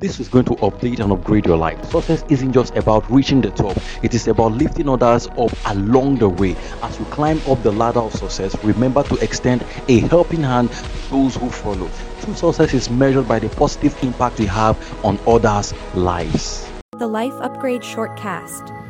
This is going to update and upgrade your life. Success isn't just about reaching the top, it is about lifting others up along the way. As you climb up the ladder of success, remember to extend a helping hand to those who follow. True success is measured by the positive impact we have on others' lives. The Life Upgrade Shortcast.